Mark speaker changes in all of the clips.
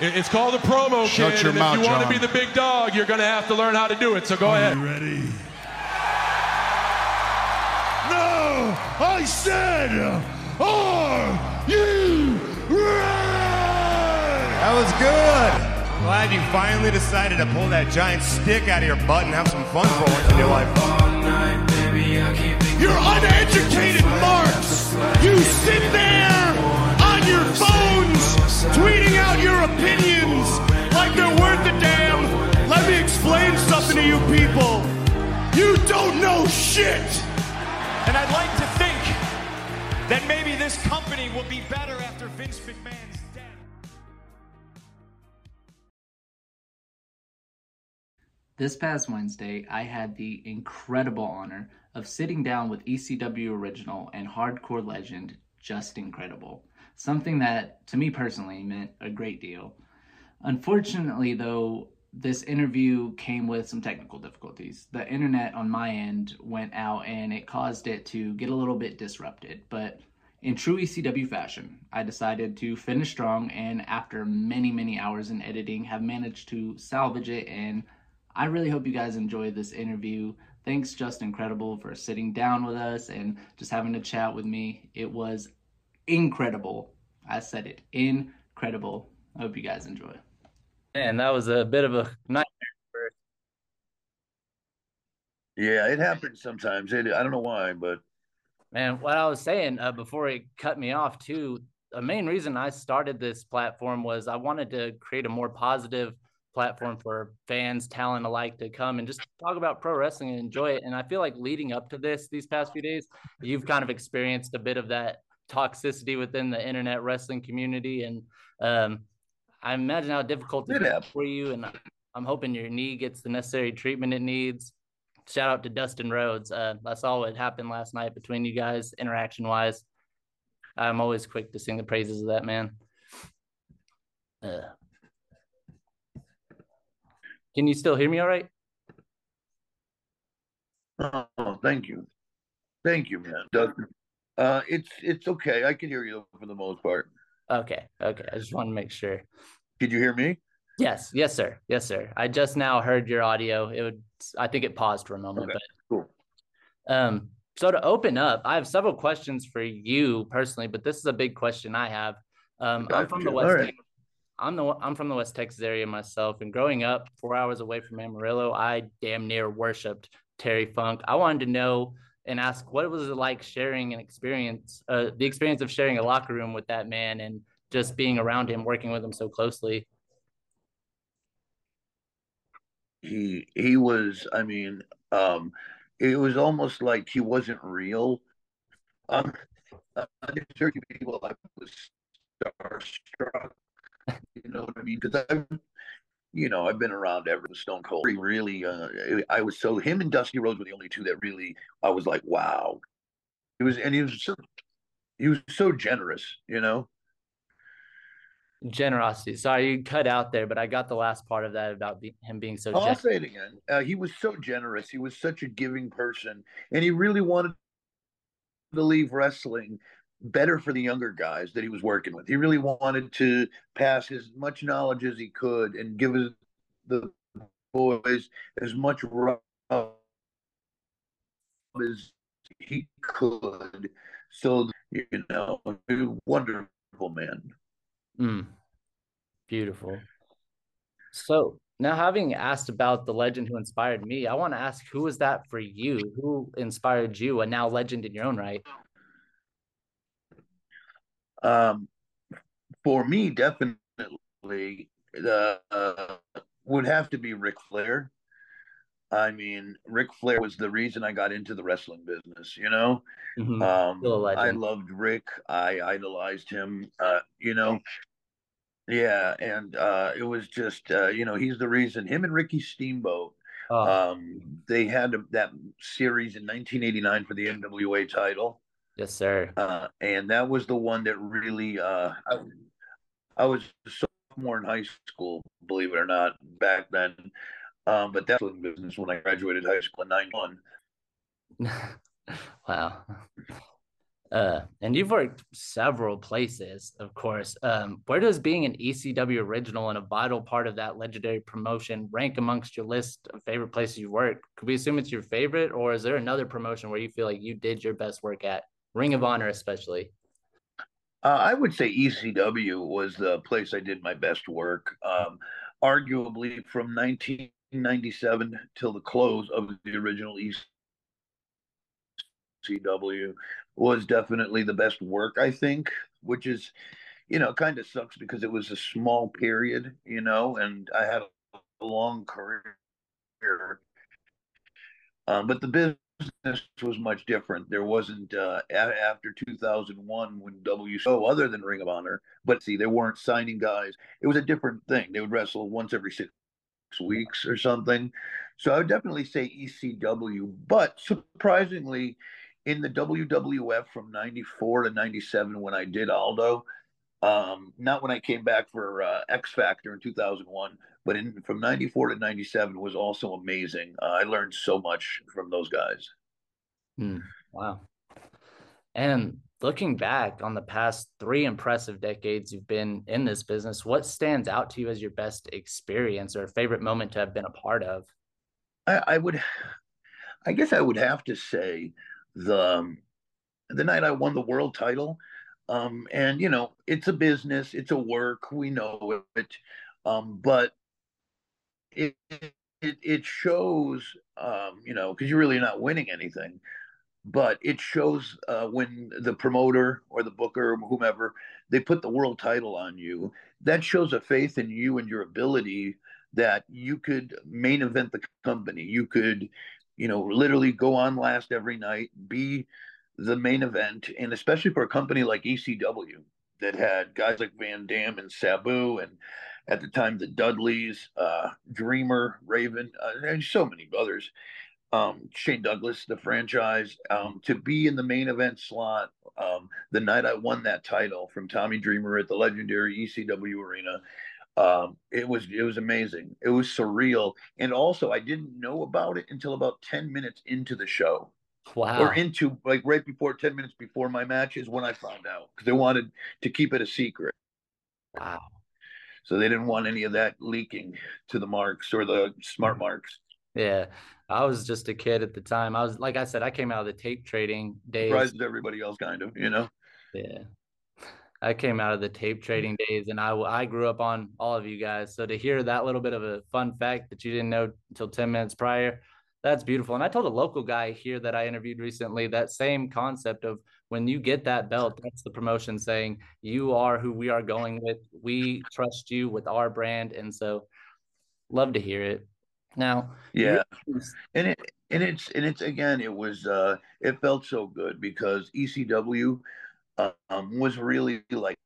Speaker 1: It- It's called a promo,
Speaker 2: Shut
Speaker 1: kid.
Speaker 2: your
Speaker 1: and
Speaker 2: mouth,
Speaker 1: if you want to be the big dog, you're going to have to learn how to do it. So go ahead.
Speaker 2: You ready? No! I said, are you ready?
Speaker 3: That was good. Glad you finally decided to pull that giant stick out of your butt and have some fun for once in your life.
Speaker 2: You're uneducated marks. You sit there on your phones tweeting out your opinions like they're worth a damn. Let me explain something to you people. You don't know shit.
Speaker 4: And I'd like to think that maybe this company will be better after Vince McMahon's death.
Speaker 5: This past Wednesday, I had the incredible honor of sitting down with ECW original and hardcore legend Justin Credible, something that, to me personally, meant a great deal. Unfortunately, though, this interview came with some technical difficulties. The internet on my end went out and it caused it to get a little bit disrupted, but in true ECW fashion, I decided to finish strong and after many, many hours in editing, have managed to salvage it and I really hope you guys enjoyed this interview. Thanks, Justin Credible, for sitting down with us and just having a chat with me. It was incredible. I said it, incredible. I hope you guys enjoy. And that was a bit of a nightmare.
Speaker 6: Yeah, it happens sometimes. It, I don't know why, but
Speaker 5: Man, what I was saying uh, before it cut me off too, the main reason I started this platform was I wanted to create a more positive platform for fans, talent alike to come and just talk about pro wrestling and enjoy it. And I feel like leading up to this, these past few days, you've kind of experienced a bit of that toxicity within the internet wrestling community. And um, I imagine how difficult it is for you. And I'm hoping your knee gets the necessary treatment it needs. Shout out to Dustin Rhodes. Uh, I saw what happened last night between you guys, interaction wise. I'm always quick to sing the praises of that man. Uh, can you still hear me all right?
Speaker 6: oh, thank you, thank you, man. Dustin. Uh, it's it's okay. I can hear you for the most part.
Speaker 5: Okay, okay. I just want to make sure.
Speaker 6: Did you hear me?
Speaker 5: Yes, yes, sir. Yes, sir. I just now heard your audio. It would I think it paused for a moment,
Speaker 6: Okay,
Speaker 5: but
Speaker 6: cool.
Speaker 5: Um, so to open up, I have several questions for you personally, but this is a big question I have. Um, I'm from the West.
Speaker 6: Right.
Speaker 5: I'm the I'm from the West Texas area myself, and growing up four hours away from Amarillo, I damn near worshipped Terry Funk. I wanted to know and ask what was it like sharing an experience, uh, the experience of sharing a locker room with that man and just being around him, working with him so closely.
Speaker 6: He he was. I mean, um, it was almost like he wasn't real. Um, uh, there's certain people I was starstruck. You know what I mean? Because I've, you know, I've been around ever Stone Cold. He really, uh, I was so him and Dusty Rhodes were the only two that really I was like, wow. He was, and he was so, he was so generous. You know.
Speaker 5: Generosity. Sorry, you cut out there, but I got the last part of that about be- him being so
Speaker 6: I'll
Speaker 5: generous.
Speaker 6: say it again. Uh, he was so generous. He was such a giving person, and he really wanted to leave wrestling better for the younger guys that he was working with. He really wanted to pass as much knowledge as he could and give his, the boys as much rub as he could. So you know, wonderful man.
Speaker 5: Mm, beautiful. So now, having asked about the legend who inspired me, I want to ask who was that for you? Who inspired you, a now legend in your own right?
Speaker 6: Um, for me, definitely, the uh, would have to be Ric Flair. I mean, Ric Flair was the reason I got into the wrestling business. You know,
Speaker 5: Mhm.
Speaker 6: um,
Speaker 5: a
Speaker 6: I loved Rick. I idolized him. Uh, you know, yeah, and uh, it was just uh, you know he's the reason. Him and Ricky Steamboat.
Speaker 5: Oh,
Speaker 6: Um, they had that series in 1989 for the NWA title.
Speaker 5: Yes, sir.
Speaker 6: uh, and that was the one that really uh, I, I was a sophomore in high school, believe it or not, back then. Um, but that was in business when I graduated high school in '91.
Speaker 5: wow. Uh, and you've worked several places, of course. Um, where does being an ECW original and a vital part of that legendary promotion rank amongst your list of favorite places you've worked? Could we assume it's your favorite, or is there another promotion where you feel like you did your best work at? Ring of Honor, especially.
Speaker 6: Uh, I would say ECW was the place I did my best work. Um, arguably, from 1997 till the close of the original ECW was definitely the best work, I think, which is, you know, kind of sucks because it was a small period, you know, and I had a long career. Um, but the business was much different. There wasn't uh, after 2001 when WCW, other than Ring of Honor, but see, they weren't signing guys. It was a different thing. They would wrestle once every six weeks or something. So I would definitely say ECW. But surprisingly, in the WWF from 94 to 97 when I did Aldo, um, not when I came back for uh, X Factor in 2001, but in from 94 to 97 was also amazing. Uh, I learned so much from those guys.
Speaker 5: Hmm. Wow. And looking back on the past three impressive decades you've been in this business, what stands out to you as your best experience or favorite moment to have been a part of?
Speaker 6: I, I would, I guess I would have to say the the night I won the world title. Um, and you know, it's a business, it's a work, we know it, um, but it, it it shows, um, you know, because you're really not winning anything, but it shows uh, when the promoter or the booker or whomever they put the world title on you. That shows a faith in you and your ability that you could main event the company. You could you know, literally go on last every night, be the main event, and especially for a company like ECW that had guys like Van Dam and Sabu, and at the time the Dudleys, uh, Dreamer, Raven, uh, and so many others. Um, Shane Douglas, the franchise, um, to be in the main event slot um, the night I won that title from Tommy Dreamer at the legendary ECW arena um, it was it was amazing. It was surreal, and also I didn't know about it until about ten minutes into the show.
Speaker 5: Wow.
Speaker 6: Or into like right before ten minutes before my match is when I found out because they wanted to keep it a secret.
Speaker 5: Wow.
Speaker 6: So they didn't want any of that leaking to the marks or the smart mm. marks.
Speaker 5: Yeah. I was just a kid at the time. I was like I said, I came out of the tape trading days.
Speaker 6: Surprised everybody else, kind of, you know.
Speaker 5: Yeah. I came out of the tape trading days and I, I grew up on all of you guys. So to hear that little bit of a fun fact that you didn't know until 10 minutes prior, that's beautiful. And I told a local guy here that I interviewed recently that same concept of when you get that belt, that's the promotion saying you are who we are going with. We trust you with our brand. And so love to hear it. Now,
Speaker 6: yeah. And it, and it's, and it's again, it was, uh, it felt so good because ECW, um, was really like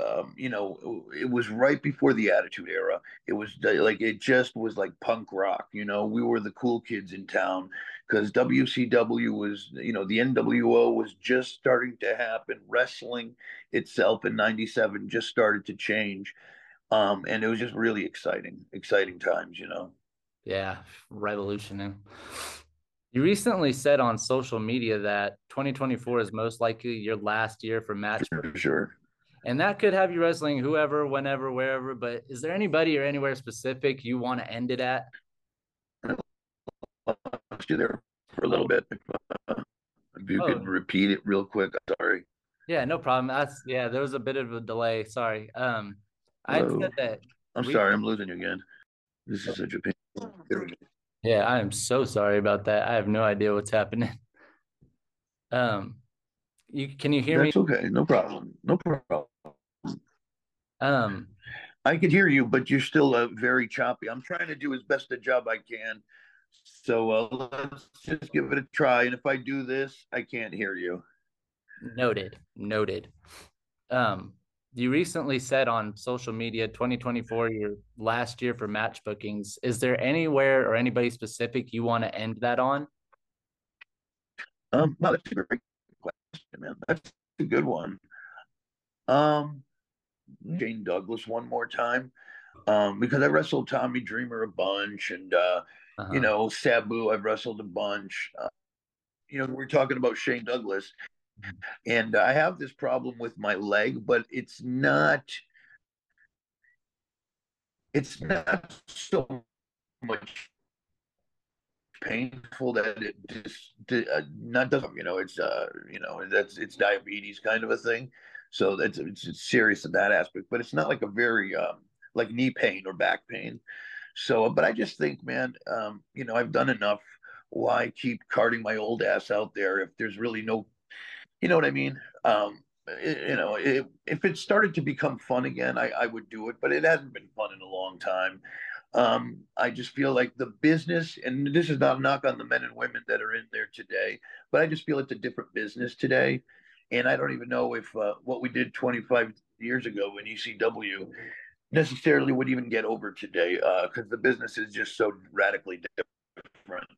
Speaker 6: um, you know, it was right before the Attitude Era. It was like it just was like punk rock. You know, we were the cool kids in town because WCW was, you know, the NWO was just starting to happen. Wrestling itself in '97 just started to change, um, and it was just really exciting, exciting times. You know.
Speaker 5: Yeah, revolutionary. You recently said on social media that 2024 is most likely your last year for match.
Speaker 6: For sure.
Speaker 5: And that could have you wrestling whoever, whenever, wherever. But is there anybody or anywhere specific you want to end it at?
Speaker 6: Do there for a little bit. Uh, if you oh. could repeat it real quick, I'm sorry.
Speaker 5: Yeah, no problem. That's yeah. There was a bit of a delay. Sorry. Um, I said that.
Speaker 6: I'm we, sorry. I'm losing you again. This is such a pain.
Speaker 5: Yeah, I am so sorry about that. I have no idea what's happening. Um, you can you hear me?
Speaker 6: That's
Speaker 5: me?
Speaker 6: okay. No problem. No problem.
Speaker 5: Um,
Speaker 6: I can hear you, but you're still uh, very choppy. I'm trying to do as best a job I can. So uh, let's just give it a try. And if I do this, I can't hear you.
Speaker 5: Noted. Noted. Um, you recently said on social media 2024 your last year for match bookings is there anywhere or anybody specific you want to end that on
Speaker 6: um well, that's a great question man that's a good one um shane douglas one more time um because i wrestled tommy dreamer a bunch and uh uh-huh. you know sabu i've wrestled a bunch uh, you know we're talking about shane douglas and I have this problem with my leg, but it's not. It's not so much painful that it just uh, not doesn't you know it's uh you know that's it's diabetes kind of a thing so it's, it's serious in that aspect but it's not like a very um like knee pain or back pain. So but i just think man um you know i've done enough. Why keep carting my old ass out there if there's really no you know what i mean? Um it, you know it, if it started to become fun again I, I would do it but it hasn't been fun in a long time. Um, I just feel like the business, and this is not a knock on the men and women that are in there today, but I just feel it's a different business today. And I don't even know if uh, what we did 25 years ago in ECW necessarily would even get over today because uh, the business is just so radically different.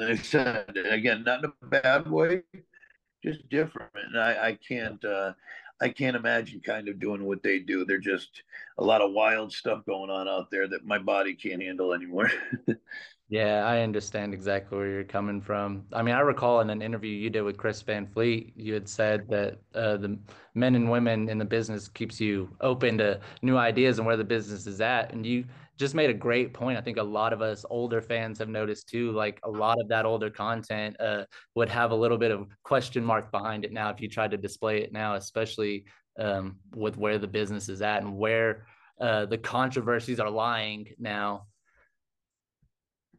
Speaker 6: I said, again, not in a bad way, just different. And I, I can't, uh, I can't imagine kind of doing what they do. They're just a lot of wild stuff going on out there that my body can't handle anymore.
Speaker 5: yeah, I understand exactly where you're coming from. I mean, I recall in an interview you did with Chris Van Vliet, you had said that uh, the men and women in the business keeps you open to new ideas and where the business is at. And you just made a great point. I think a lot of us older fans have noticed too, like a lot of that older content uh, would have a little bit of question mark behind it now if you tried to display it now, especially um, with where the business is at and where uh, the controversies are lying now.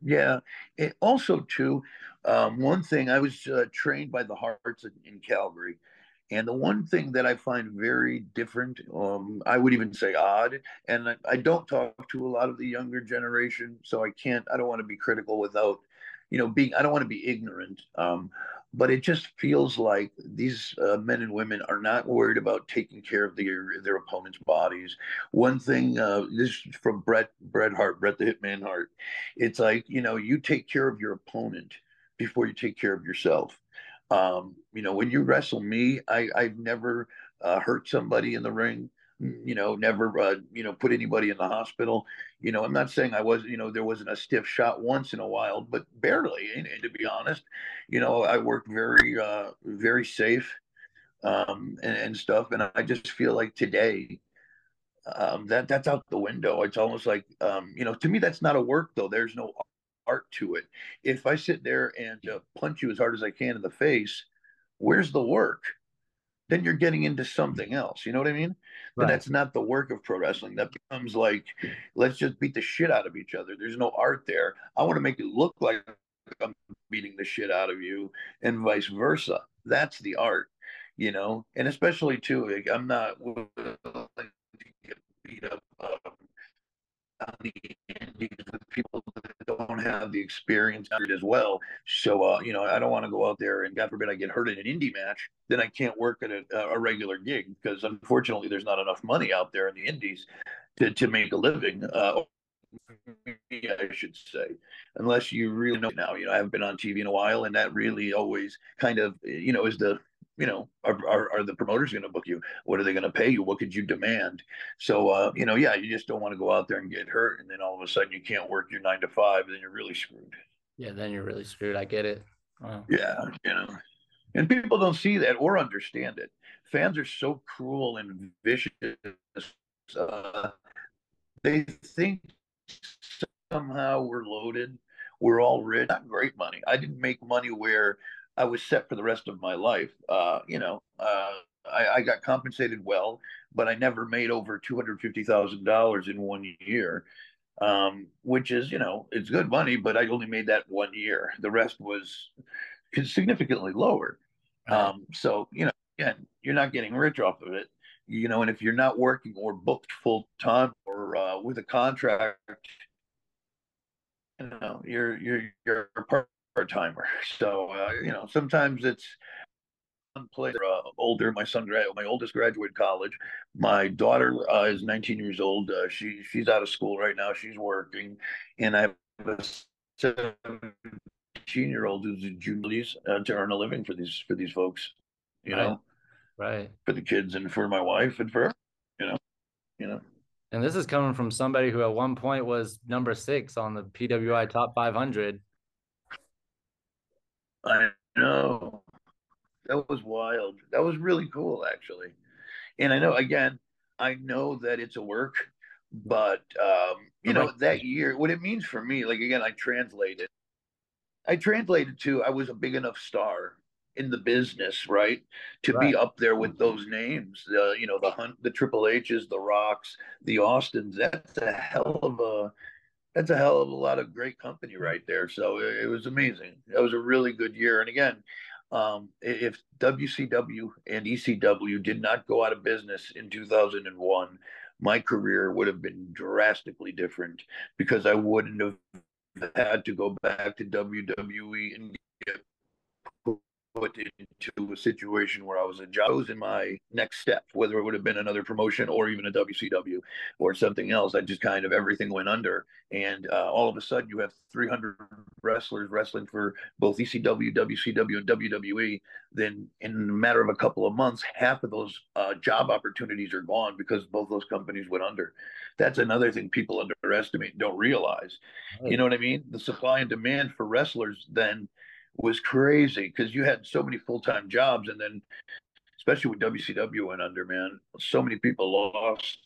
Speaker 6: Yeah. It also, too, um, one thing I was uh, trained by the Hearts in, in Calgary and the one thing that I find very different, um, I would even say odd, and I, I, don't talk to a lot of the younger generation, so I can't, I don't want to be critical without, you know, being, I don't want to be ignorant. Um, but it just feels like these uh, men and women are not worried about taking care of their their opponents' bodies. One thing, uh, this is from Brett Bret Hart, Bret the Hitman Hart. It's like you know, you take care of your opponent before you take care of yourself um, you know, when you wrestle me, I, I've never uh, hurt somebody in the ring. You know, never uh, you know put anybody in the hospital. You know, I'm not saying I was. You know, there wasn't a stiff shot once in a while, but barely. And, and to be honest, you know, I worked very uh, very safe um, and, and stuff. And I just feel like today um, that that's out the window. It's almost like um, you know, to me, that's not a work though. There's no art to it. If I sit there and uh, punch you as hard as I can in the face, where's the work? Then you're getting into something else. You know what I mean? Right. that's not the work of pro wrestling. That becomes like, let's just beat the shit out of each other. There's no art there. I want to make it look like I'm beating the shit out of you, and vice versa. That's the art, you know. And especially too, like, I'm not willing to get beat up um, on the have the experience as well. So, uh, you know, I don't want to go out there and God forbid I get hurt in an indie match, then I can't work at a, a regular gig because unfortunately there's not enough money out there in the indies to, to make a living. Uh, I should say, unless you really know now. You know, I haven't been on TV in a while, and that really always kind of, you know, is the you know, are, are, are the promoters going to book you? What are they going to pay you? What could you demand? So, uh, you know, yeah, you just don't want to go out there and get hurt. And then all of a sudden you can't work your nine to five. Then you're really screwed.
Speaker 5: Yeah. Then you're really screwed. I get it.
Speaker 6: Wow. Yeah. You know, and people don't see that or understand it. Fans are so cruel and vicious. Uh, they think somehow we're loaded. We're all rich. Not great money. I didn't make money where I was set for the rest of my life. Uh, you know, uh, I, I, got compensated well, but I never made over two hundred fifty thousand dollars in one year, um, which is you know it's good money, but I only made that one year. The rest was significantly lower. Um, so you know, again, you're not getting rich off of it. You know, and if you're not working or booked full time or uh, with a contract, you know, you're you're you're part part timer. So uh, you know, sometimes it's one player uh, older. My son, my oldest, graduated college. My daughter uh, is 19 years old. Uh, she she's out of school right now. She's working, and I have a 17 year old who's in juniors uh, to earn a living for these for these folks. You
Speaker 5: right.
Speaker 6: know,
Speaker 5: right
Speaker 6: for the kids and for my wife and for her, you know, you know.
Speaker 5: And this is coming from somebody who at one point was number six on the PWI top 500.
Speaker 6: I know. that was wild. That was really cool, actually. And I know, again, I know that it's a work, but um, you know, that year, what it means for me, like again, I translated. I translated to I was a big enough star in the business, right, to
Speaker 5: Right.
Speaker 6: be up there with those names. Uh, you know, the hunt, the Triple H's, the Rocks, the Austins. That's a hell of a that's a hell of a lot of great company right there. So it, it was amazing. That was a really good year. And again, um, if WCW and ECW did not go out of business in 2001, my career would have been drastically different because I wouldn't have had to go back to WWE and put into a situation where I was a job. I was in my next step, whether it would have been another promotion or even a WCW or something else. I just kind of everything went under, and uh, all of a sudden you have 300 wrestlers wrestling for both ECW, WCW, and WWE. Then in a matter of a couple of months, half of those uh, job opportunities are gone because both those companies went under. That's another thing people underestimate, don't realize. You know what I mean? The supply and demand for wrestlers then was crazy because you had so many full time jobs, and then especially when WCW went under, man, so many people lost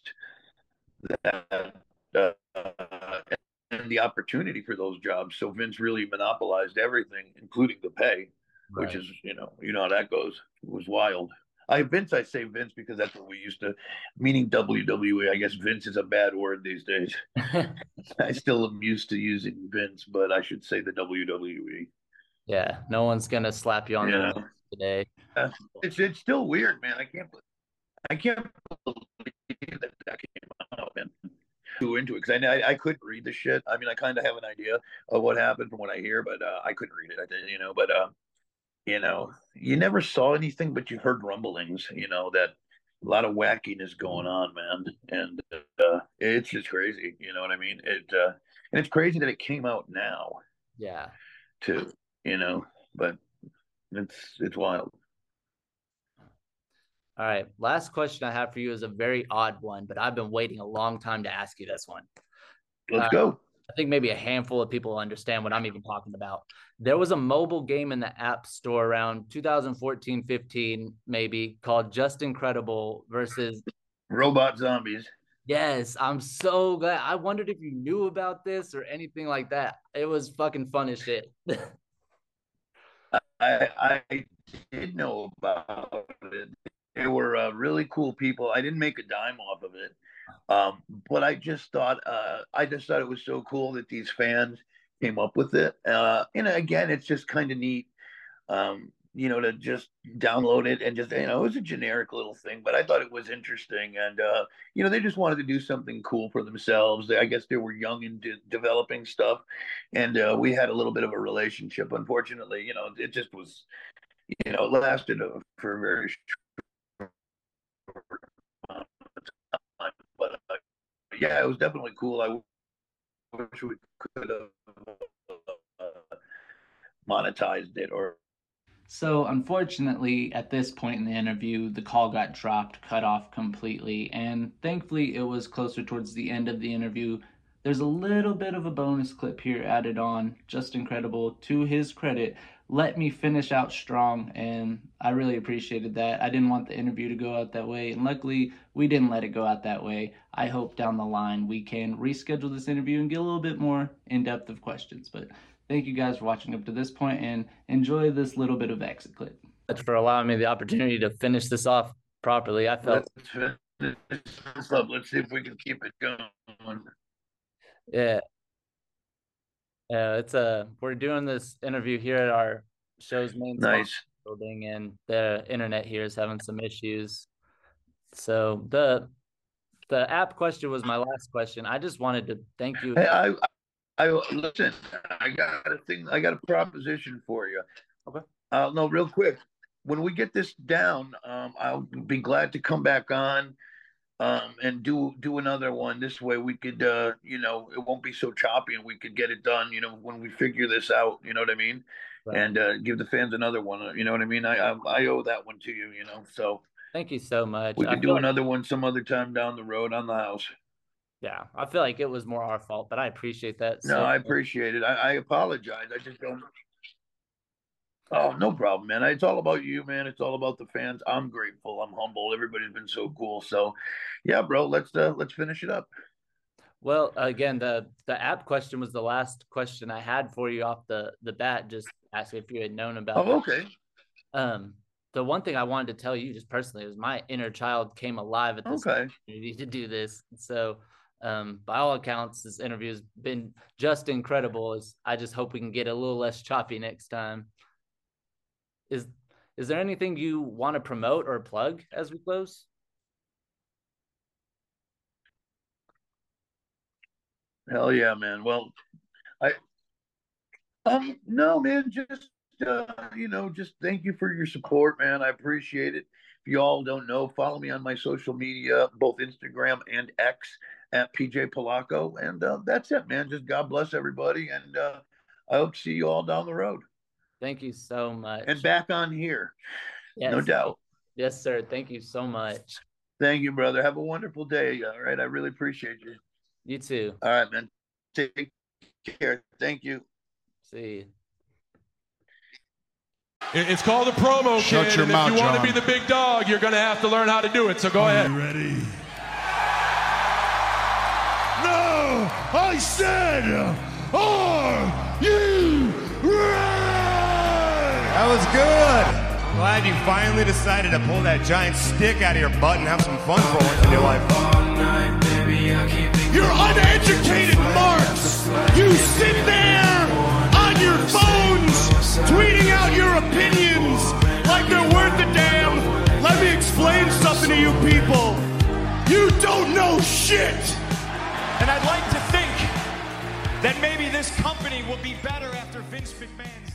Speaker 6: that uh, and the opportunity for those jobs. So Vince really monopolized everything, including the pay, which is you know you know how that goes. It was wild. I Vince, I say Vince because that's what we used to, meaning WWE. I guess Vince is a bad word these days. I still am used to using Vince, but I should say the WWE.
Speaker 5: Yeah, no one's gonna slap you on
Speaker 6: Yeah.
Speaker 5: the today.
Speaker 6: It's it's still weird, man. I can't I can't believe that that came out, man. Too into it because I, I I couldn't read the shit. I mean, I kind of have an idea of what happened from what I hear, but uh, I couldn't read it. I did, you know. But uh, you know, you never saw anything, but you heard rumblings. You know that a lot of wackiness going on, man, and uh, it's just crazy. You know what I mean? It uh, and it's crazy that it came out now
Speaker 5: Yeah.
Speaker 6: too. You know, but it's it's wild.
Speaker 5: All right. Last question I have for you is a very odd one, but I've been waiting a long time to ask you this one.
Speaker 6: Let's
Speaker 5: Uh,
Speaker 6: go.
Speaker 5: I think maybe a handful of people understand what I'm even talking about. There was a mobile game in the App Store around 2014 15, maybe called Justin Credible versus.
Speaker 6: Robot zombies.
Speaker 5: Yes, I'm so glad. I wondered if you knew about this or anything like that. It was fucking fun as shit.
Speaker 6: I I did know about it. They were uh, really cool people. I didn't make a dime off of it, um, but I just thought uh, I just thought it was so cool that these fans came up with it. Uh, and again, it's just kind of neat, um, you know, to just download it and just you know, it was a generic little thing, but I thought it was interesting. And uh, you know, they just wanted to do something cool for themselves. I guess they were young and de- developing stuff, and uh, we had a little bit of a relationship. Unfortunately, you know, it just was, you know, it lasted uh, for a very short time. But uh, yeah, it was definitely cool. I wish we could have uh, monetized it or
Speaker 5: So, unfortunately, at this point in the interview, the call got dropped, cut off completely, and thankfully, it was closer towards the end of the interview. There's a little bit of a bonus clip here added on, Justin Credible. To his credit, let me finish out strong, and I really appreciated that. I didn't want the interview to go out that way, and luckily, we didn't let it go out that way. I hope down the line we can reschedule this interview and get a little bit more in depth of questions, but Thank you guys for watching up to this point and enjoy this little bit of exit clip. That's for allowing me the opportunity to finish this off properly. I felt,
Speaker 6: let's finish this up. Let's see if we can keep it going.
Speaker 5: yeah. Yeah, it's a, we're doing this interview here at our show's main
Speaker 6: Nice.
Speaker 5: building and the internet here is having some issues. So the, the app question was my last question. I just wanted to thank you.
Speaker 6: Hey, I, I listen. I got a thing. I got a proposition for you.
Speaker 5: Okay.
Speaker 6: Uh, no, real quick. When we get this down, um, I'll be glad to come back on, um, and do do another one. This way, we could, uh, you know, it won't be so choppy, and we could get it done. You know, when we figure this out. You know what I mean?
Speaker 5: Right.
Speaker 6: And uh, give the fans another one. You know what I mean? I, I I owe that one to you. You know, so
Speaker 5: Thank you so much.
Speaker 6: we could do another one some other time down the road on the house.
Speaker 5: Yeah, I feel like it was more our fault, but I appreciate that.
Speaker 6: No,
Speaker 5: so
Speaker 6: I appreciate it. I, I apologize. I just don't. Oh, no problem, man. It's all about you, man. It's all about the fans. I'm grateful. I'm humble. Everybody's been so cool. So, yeah, bro. Let's uh, let's finish it up.
Speaker 5: Well, again, the the app question was the last question I had for you off the the bat. Just asking if you had known about.
Speaker 6: Oh, okay.
Speaker 5: Um, the one thing I wanted to tell you just personally is my inner child came alive at this
Speaker 6: Okay.
Speaker 5: opportunity to do this. So, um, by all accounts, this interview has been just incredible. It's, I just hope we can get a little less choppy next time. Is is there anything you want to promote or plug as we close?
Speaker 6: Hell yeah, man. Well, I um no, man. Just uh, you know, just thank you for your support, man. I appreciate it. If you all don't know, follow me on my social media, both Instagram and X at PJ Polaco, and uh, that's it, man. Just God bless everybody, and uh, I hope to see you all down the road
Speaker 5: Thank you so much.
Speaker 6: and back on here,
Speaker 5: yes.
Speaker 6: no doubt.
Speaker 5: Yes, sir. Thank you so much.
Speaker 6: Thank you, brother. Have a wonderful day. All right, I really appreciate you.
Speaker 5: You too.
Speaker 6: All right, man. Take care. Thank you.
Speaker 5: See you.
Speaker 1: It's called a promo,
Speaker 2: Shut
Speaker 1: kid.
Speaker 2: your
Speaker 1: and
Speaker 2: mouth,
Speaker 1: if you want to be the big dog, you're going to have to learn how to do it. So go ahead.
Speaker 2: You ready? I said, are you ready?
Speaker 3: That was good. Glad you finally decided to pull that giant stick out of your butt and have some fun for once in your life.
Speaker 2: You're uneducated marks. You sit there on your phones tweeting out your opinions like they're worth a damn. Let me explain something to you people. You don't know shit.
Speaker 4: And I'd like that maybe this company will be better after Vince McMahon's